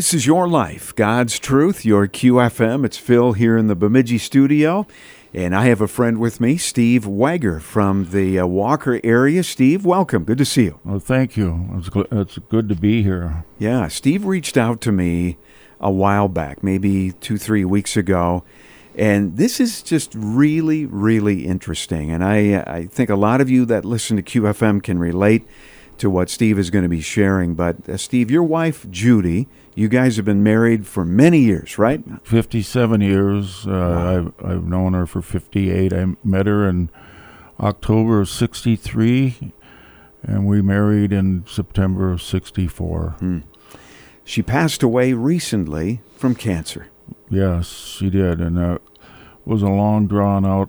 This is your life, God's truth, your QFM. It's Phil here in the Bemidji studio. And I have a friend with me, Steve Wagger from the uh, Walker area. Steve, welcome. Good to see you. Well, thank you. It's, gl- it's good to be here. Yeah, Steve reached out to me a while back, maybe two, three weeks ago. And this is just really, really interesting. And I, I think a lot of you that listen to QFM can relate to what Steve is going to be sharing. But uh, Steve, your wife, Judy, you guys have been married for many years, right? 57 years. Uh, wow. I've, I've known her for 58. I met her in October of 63, and we married in September of 64. Hmm. She passed away recently from cancer. Yes, she did. And that was a long, drawn out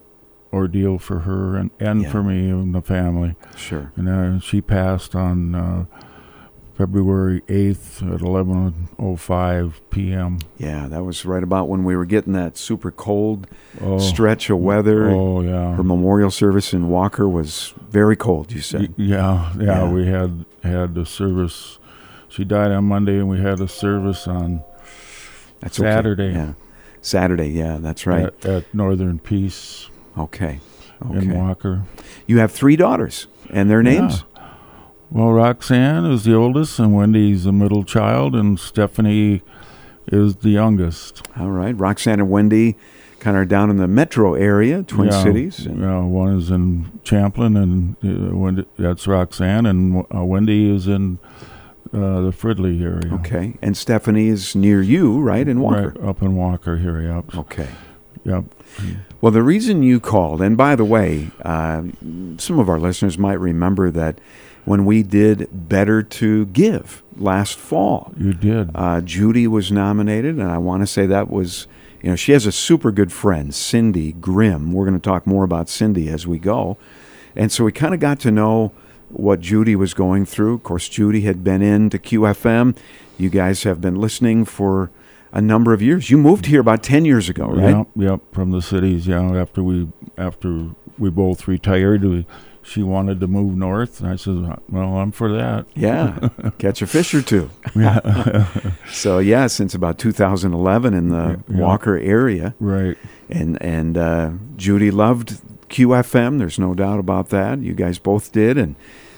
ordeal for her and, and yeah. for me and the family. Sure. And uh, she passed on uh, February 8th at 11:05 p.m. Yeah, that was right about when we were getting that super cold oh, stretch of weather. Oh yeah. Her memorial service in Walker was very cold, you said. Yeah, yeah, yeah, we had had the service she died on Monday and we had a service on that's Saturday. Okay. Yeah. Saturday, yeah, that's right. At, at Northern Peace. Okay. okay. In Walker. You have three daughters and their names? Yeah. Well, Roxanne is the oldest, and Wendy's the middle child, and Stephanie is the youngest. All right. Roxanne and Wendy kind of down in the metro area, Twin yeah, Cities. Yeah, one is in Champlin, and uh, Wendy, that's Roxanne, and uh, Wendy is in uh, the Fridley area. Okay. And Stephanie is near you, right, in Walker? Right, up in Walker here, yep. Okay. Yep. Well, the reason you called, and by the way, uh, some of our listeners might remember that when we did Better to Give last fall. You did. Uh, Judy was nominated, and I want to say that was, you know, she has a super good friend, Cindy Grimm. We're going to talk more about Cindy as we go. And so we kind of got to know what Judy was going through. Of course, Judy had been in into QFM. You guys have been listening for a number of years. You moved here about 10 years ago, right? Yep, yep, from the cities, yeah, after we after we both retired, we she wanted to move north. And I said, well, I'm for that. Yeah, catch a fish or two. Yeah. so yeah, since about 2011 in the yeah. Walker area, right? And and uh, Judy loved QFM. There's no doubt about that. You guys both did, and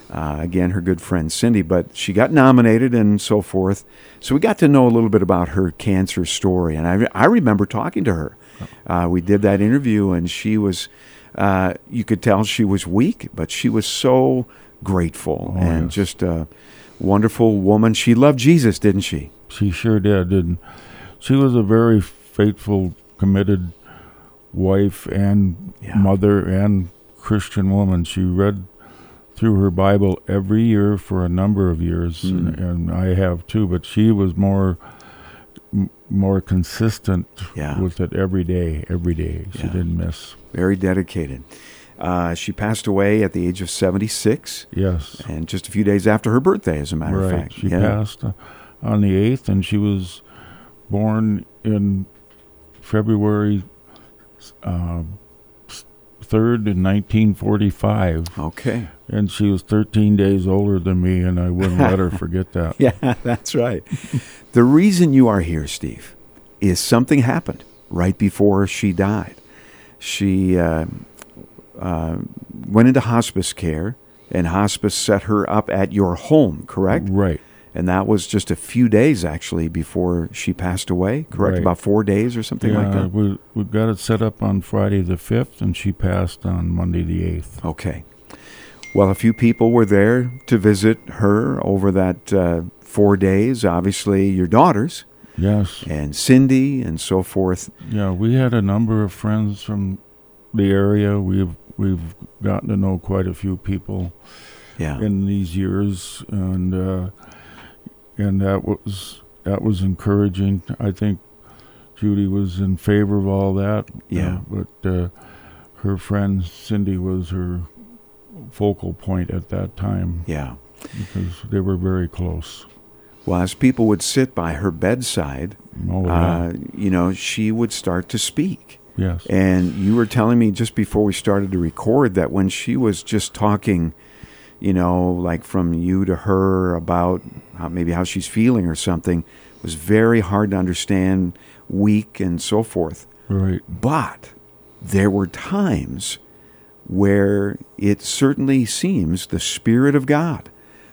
uh, again, her good friend Cindy. But she got nominated and so forth. So we got to know a little bit about her cancer story, and I I remember talking to her. Uh, we did that interview, and she was uh, you could tell she was weak, but she was so grateful oh, and yes. just a wonderful woman. She loved Jesus, didn't she? She sure did. Didn't she was a very faithful, committed wife and yeah. mother and Christian woman. She read through her Bible every year for a number of years, mm. and, and, I have too. But she was more more consistent yeah. with it every day. Every day, she yeah. didn't miss. Very dedicated. Uh, she passed away at the age of 76. Yes. And just a few days after her birthday, as a matter right. of fact. She yeah. passed uh, on the 8th, and she was born in February uh, 3rd in 1945. Okay. And she was 13 days older than me, and I wouldn't let her forget that. Yeah, that's right. the reason you are here, Steve, is something happened right before she died. She uh, uh, went into hospice care, and hospice set her up at your home, correct? Right. And that was just a few days actually before she passed away, correct? Right. About four days or something yeah, like that? We, we got it set up on Friday the 5th, and she passed on Monday the 8th. Okay. Well, a few people were there to visit her over that uh, four days. Obviously, your daughters. Yes. And Cindy and so forth. Yeah, we had a number of friends from the area. We've we've gotten to know quite a few people. Yeah. In these years, and uh, and that was that was encouraging. I think Judy was in favor of all that. Yeah. Uh, but uh, her friend Cindy was her focal point at that time. Yeah. Because they were very close. Well, as people would sit by her bedside, oh, yeah. uh, you know, she would start to speak. Yes. And you were telling me just before we started to record that when she was just talking, you know, like from you to her about how, maybe how she's feeling or something, was very hard to understand, weak, and so forth. Right. But there were times where it certainly seems the Spirit of God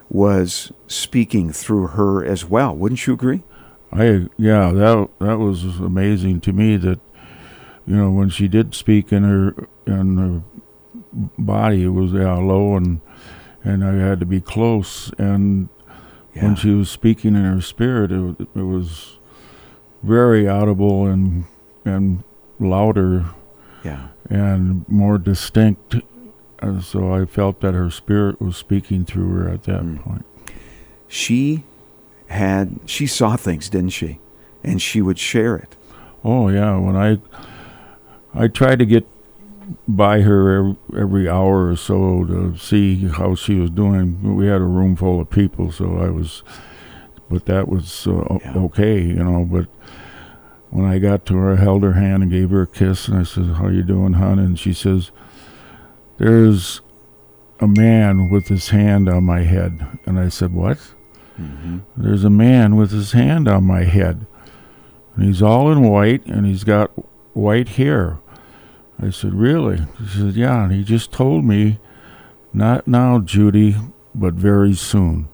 was speaking through her as well. Wouldn't you agree? I yeah, that that was amazing to me that you know when she did speak in her in her body it was yeah low and and I had to be close and Yeah. when she was speaking in her spirit it, it was very audible and and louder yeah. and more distinct and so I felt that her spirit was speaking through her at that Mm. point She had she saw things, didn't she? And she would share it. Oh yeah, when I I tried to get by her every, hour or so to see how she was doing. We had a room full of people, so I was, but that was uh, Yeah. okay, you know. But when I got to her, I held her hand and gave her a kiss, and I said, "How you doing, hon?" And she says, "There's a man with his hand on my head," and I said, "What?" Mm-hmm. There's a man with his hand on my head. And he's all in white and he's got white hair. I said, Really? He said, Yeah. And he just told me, Not now, Judy, but very soon.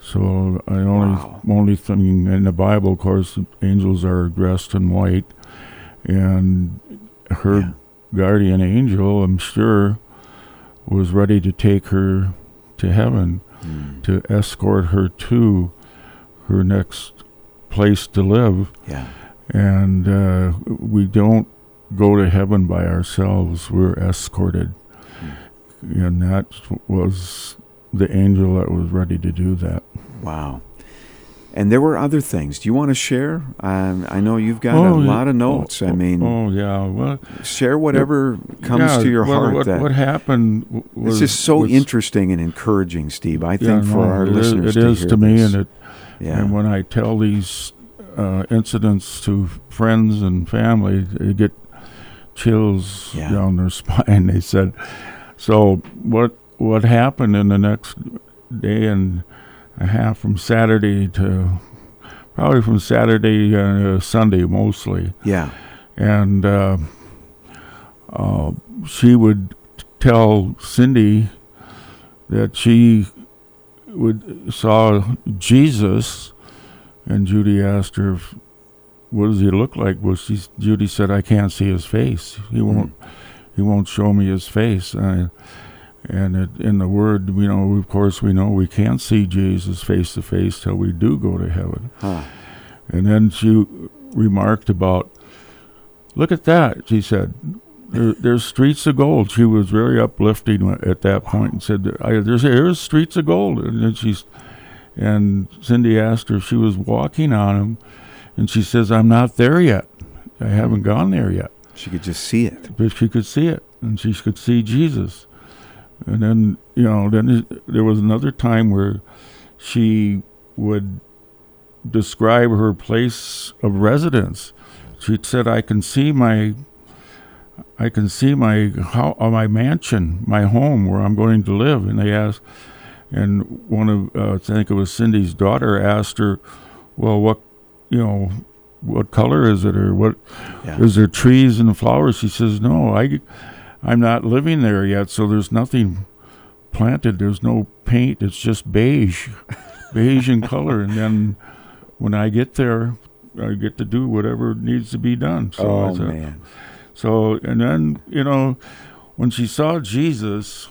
So I only Wow. only thing in the Bible, of course, angels are dressed in white, and her Yeah. guardian angel, I'm sure, was ready to take her to heaven Mm. to escort her to her next place to live. Yeah. And uh, we don't go to heaven by ourselves, we're escorted. And that was the angel that was ready to do that. Wow. And there were other things. Do you want to share? Um, I know you've got Oh, a yeah. lot of notes. I Oh, mean, oh, yeah. Well, share whatever comes yeah, to your well, heart. What, that what happened was this is so was- interesting and encouraging, Steve. I yeah, think for no, our it is- listeners it to is to me, this. and it yeah. And when I tell these uh, incidents to friends and family, they get chills Yeah. down their spine. They said, "So what? What happened in the next day and a half from Saturday to probably from Saturday uh, Sunday mostly?" yeah. And uh, uh, she would tell Cindy that she would saw Jesus, and Judy asked her, if, "What does he look like?" Well, she Judy said, "I can't see his face. He hmm. won't. He won't show me his face." And, and it, in the Word, you know, of course, we know we can't see Jesus face to face till we do go to heaven. Huh. And then she remarked about, look at that, she said. There, there's streets of gold. She was very uplifting at that point and said, I, there's, there's streets of gold. And then she's, and Cindy asked her if she was walking on them. And she says, I'm not there yet. I haven't gone there yet. She could just see it. But she could see it, and she could see Jesus. And then, you know, then there was another time where she would describe her place of residence. She said, "I can see my, I can see my how uh, my mansion, my home where I'm going to live." And they asked, and one of uh, I think it was Cindy's daughter asked her, "Well, what, you know, what color is it, or what Yeah. is there trees and flowers?" She says, "No, I, I'm not living there yet, so there's nothing planted. There's no paint. It's just beige, beige in color. And then when I get there, I get to do whatever needs to be done." So oh said- man. so, and then, you know, when she saw Jesus,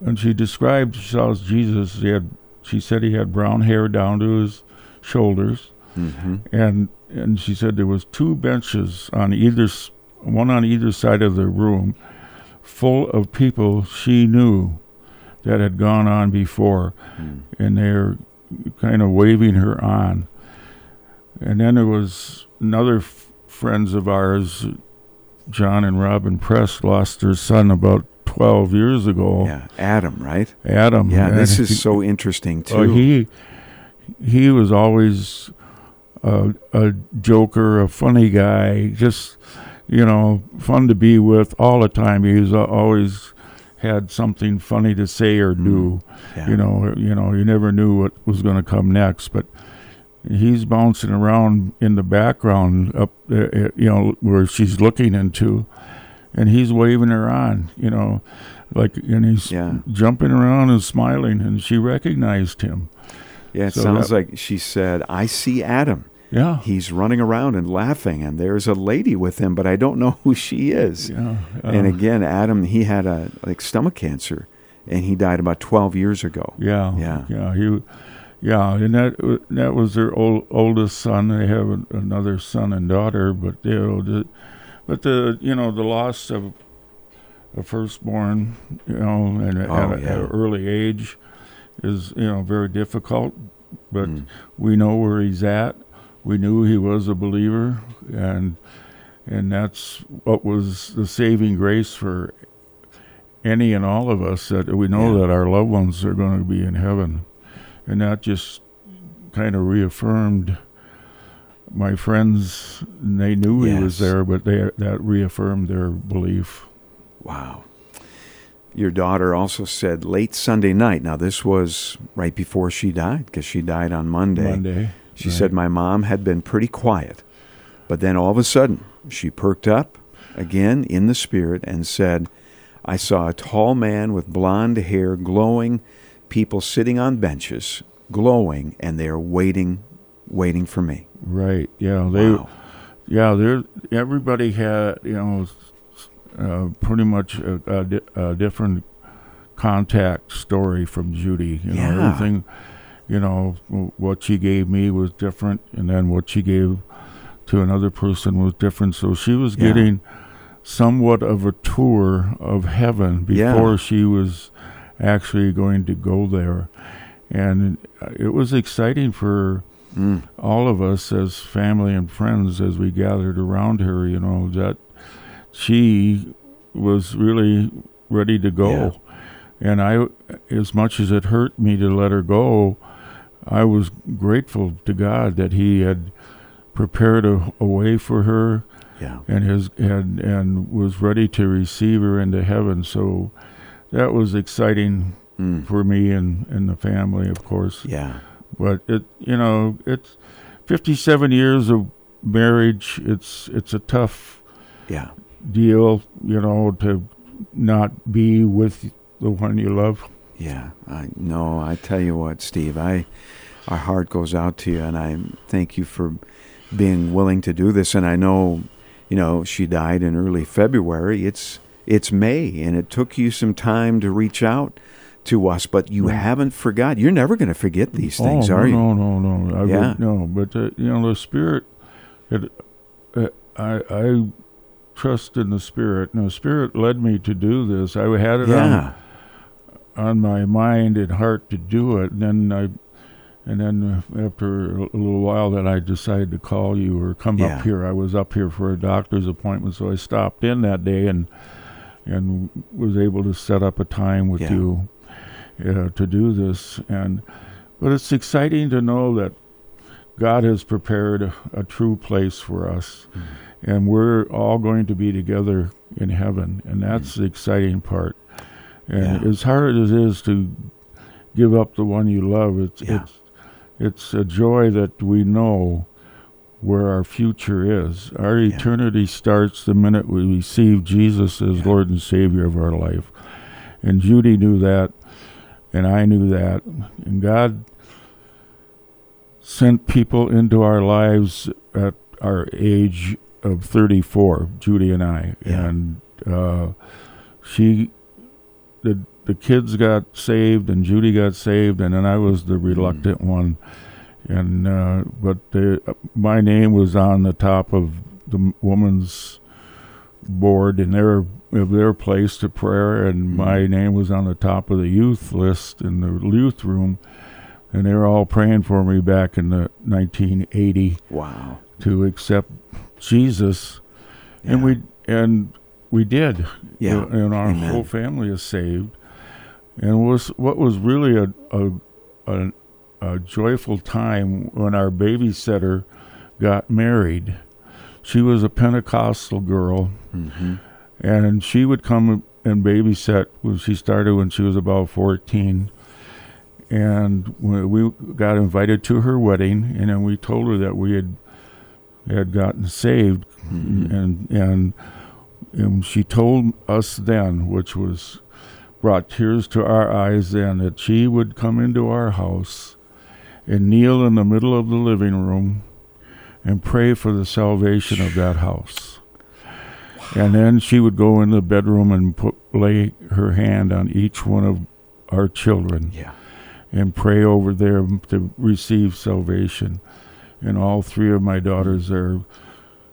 and she described, she saw Jesus, he had, she said he had brown hair down to his shoulders, hmm and, and she said there was two benches on either, one on either side of the room, full of people she knew that had gone on before, Mm. and they're kind of waving her on. And then there was another f- friends of ours, John and Robin Press, lost their son about 12 years ago. Yeah. Adam, right? Adam. Yeah. This is so interesting too. Oh, he he was always a, a joker, a funny guy, just you know, fun to be with all the time. He was always had something funny to say or do. Mm-hmm. yeah. You know, you know, you never knew what was going to come next. But he's bouncing around in the background up there, you know, where she's looking into, and he's waving her on, you know, like, and he's Yeah. jumping around and smiling, and she recognized him. Yeah, it So sounds that- like she said, I see Adam. Yeah. He's running around and laughing, and there's a lady with him, but I don't know who she is. Yeah. and again, Adam, he had a like stomach cancer, and he died about 12 years ago. Yeah, Yeah. yeah. He, yeah, and that that was their old, oldest son. They have an, another son and daughter, but you know, the, but the you know the loss of a firstborn, you know, and at, Oh, a- yeah. at an early age is you know very difficult. But Mm. we know where he's at. We knew he was a believer, and and that's what was the saving grace for any and all of us that we know Yeah. that our loved ones are going to be in heaven, and that just kind of reaffirmed my friends. They knew he was there, but they that reaffirmed their belief. Wow. Your daughter also said late Sunday night. Now, this was right before she died because she died on Monday. Monday, She right. said, My mom had been pretty quiet, but then all of a sudden she perked up again in the spirit and said, I saw a tall man with blonde hair glowing, people sitting on benches glowing, and they're waiting, waiting for me. Right? Yeah, they. Wow. Yeah, there. Everybody had you know, uh, pretty much a, a, di- a different contact story from Judy. You know, Yeah. everything. You know, what she gave me was different, and then what she gave to another person was different. So she was Yeah. getting somewhat of a tour of heaven Yeah. before she was actually going to go there, and it was exciting for Mm. all of us as family and friends as we gathered around her, you know, that she was really ready to go. Yeah. And I, as much as it hurt me to let her go, I was grateful to God that He had prepared a, a way for her Yeah. and his and and was ready to receive her into heaven. So that was exciting Mm. for me and, and the family, of course Yeah. but it you know it's 57 years of marriage it's it's a tough Yeah. Deal you know to not be with the one you love Yeah, I no, I tell you what, Steve, I our heart goes out to you and I thank you for being willing to do this and I know, you know, she died in early February. It's it's May and it took you some time to reach out to us, but you haven't forgot. You're never going to forget these things, oh, are no, you? no no no I Yeah. would, no but uh, you know the spirit it, uh, I I trust in the spirit the spirit led me to do this I had it on Yeah. on my mind and heart to do it. And then I, and then after a little while, that I decided to call you or come Yeah. up here. I was up here for a doctor's appointment, so I stopped in that day and and was able to set up a time with Yeah. you uh, to do this. And but it's exciting to know that God has prepared a, true place for us. Hmm. And we're all going to be together in heaven, and that's hmm. the exciting part. And Yeah. as hard as it is to give up the one you love, it's Yeah. it's it's a joy that we know where our future is. Our Yeah. eternity starts the minute we receive Jesus as. Lord and Savior of our life. And Judy knew that, and I knew that. And God sent people into our lives at our age of 34, Judy and I. Yeah. And uh, she, the, the kids got saved, and Judy got saved, and then I was the reluctant one. And uh, but the, my name was on the top of the woman's board in their of their place to prayer, and Mhm. my name was on the top of the youth list in the youth room, and they were all praying for me back in the 1980 Wow. to accept Jesus, and we and we did, Yeah. and our Amen. whole family is saved, and was what was really a a, a a joyful time when our babysitter got married. She was a Pentecostal girl, hmm and she would come and babysit when she started when she was about 14 and we got invited to her wedding, and then we told her that we had had gotten saved, mm-hmm. and, and and she told us then, which was brought tears to our eyes then, that she would come into our house and kneel in the middle of the living room and pray for the salvation of that house. And then she would go in the bedroom and put, lay her hand on each one of our children yeah. And pray over them to receive salvation. And all three of my daughters are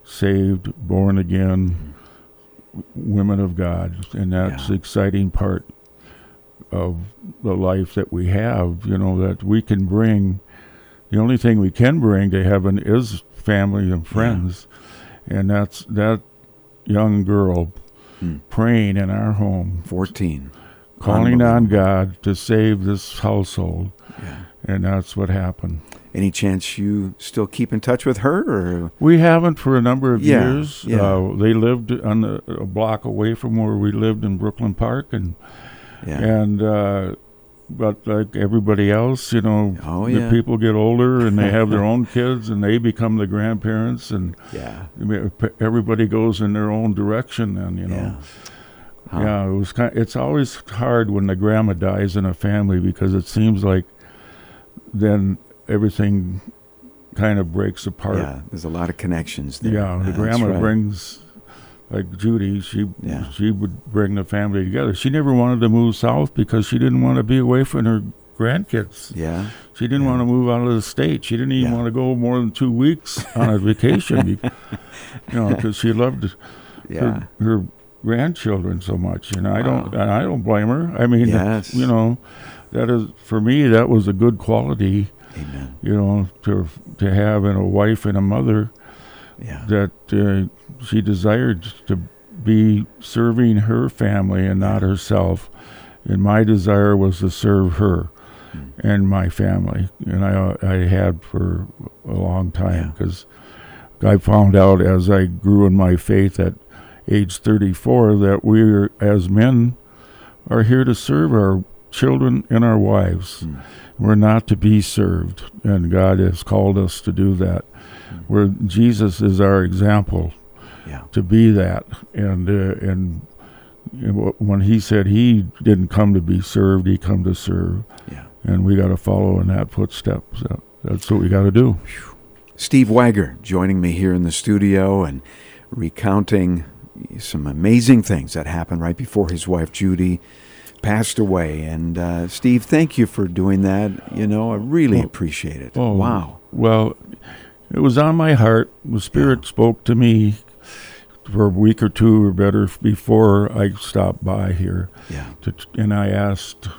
saved, born again, women of God. And that's yeah. the exciting part of the life that we have, you know, that we can bring. The only thing we can bring to heaven is family and friends. Yeah. And that's that young girl hmm. praying in our home. 14. Calling on God to save this household. Yeah. And that's what happened. Any chance you still keep in touch with her? Or? We haven't for a number of yeah, years. Yeah. Uh, they lived on the, a block away from where we lived in Brooklyn Park, and yeah. and uh, but like everybody else, you know, oh, yeah. the people get older and they have their own kids and they become the grandparents and yeah, everybody goes in their own direction. Then you know, yeah, huh. yeah it was kind. Of, it's always hard when the grandma dies in a family because it seems like then everything kind of breaks apart. Yeah, there's a lot of connections there. Yeah, the grandma right. brings like Judy, she yeah. she would bring the family together. She never wanted to move south because she didn't want to be away from her grandkids. Yeah. She didn't yeah. want to move out of the state. She didn't even yeah. want to go more than two weeks on a vacation, you know, because she loved yeah. her, her, grandchildren so much. And I don't, and I don't blame her. I mean, yes. you know, that is for me. That was a good quality. Amen. You know, to to have in a wife and a mother. Yeah. That uh, she desired to be serving her family and not herself. And my desire was to serve her mm. and my family. And I, I had for a long time because yeah. I found out as I grew in my faith at age 34 that we, are, as men, are here to serve our children and our wives. Mm. We're not to be served, and God has called us to do that. Mm. Where Jesus is our example yeah. to be that. And uh, and when he said he didn't come to be served, he come to serve. Yeah. And we got to follow in that footsteps. That's what we got to do. Steve Wager joining me here in the studio and recounting some amazing things that happened right before his wife Judy passed away. And uh, Steve, thank you for doing that. You know, I really oh, appreciate it. Oh, wow. Well, it was on my heart. The Spirit yeah. spoke to me for a week or two or better before I stopped by here. Yeah. To, and I asked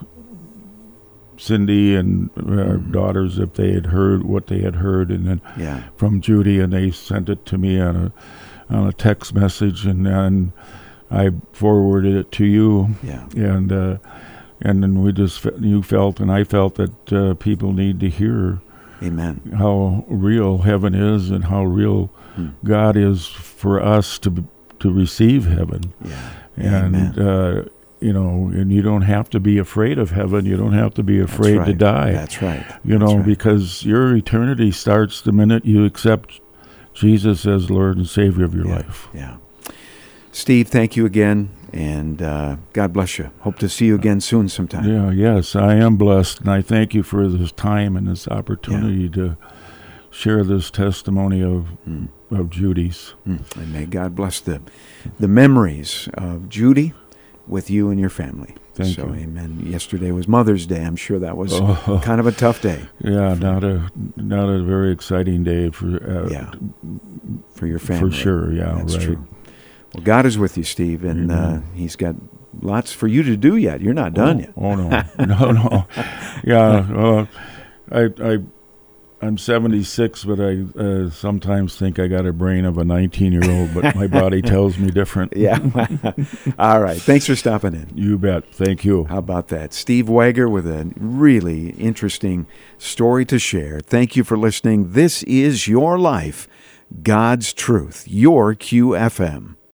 Cindy and our mm-hmm. daughters if they had heard what they had heard, and then yeah. from Judy, and they sent it to me on a on a text message, and then I forwarded it to you. Yeah. And uh, and then we just you felt and I felt that uh, people need to hear. Amen. How real heaven is and how real hmm. God is for us to to receive heaven. Yeah. And uh, you know, and you don't have to be afraid of heaven. You don't have to be afraid right. to die. That's right. You know, right. because your eternity starts the minute you accept Jesus as Lord and Savior of your yeah. life. Yeah. Steve, thank you again, and uh, God bless you. Hope to see you again soon sometime. Yeah, yes, I am blessed, and I thank you for this time and this opportunity yeah. to share this testimony of mm. of Judy's. Mm. And may God bless the the memories of Judy with you and your family. Thank so, you. amen. Yesterday was Mother's Day. I'm sure that was oh. kind of a tough day. Yeah, not a not a very exciting day for uh, yeah for your family. For sure, yeah, That's right. True. Well, God is with you, Steve, and uh, He's got lots for you to do yet. You're not done oh, yet. Oh no, no, no. Yeah, uh, I I I'm 76, but I uh, sometimes think I got a brain of a 19 year old, but my body tells me different. Yeah. All right. Thanks for stopping in. You bet. Thank you. How about that? Steve Wager with a really interesting story to share. Thank you for listening. This is your life, God's truth, your QFM.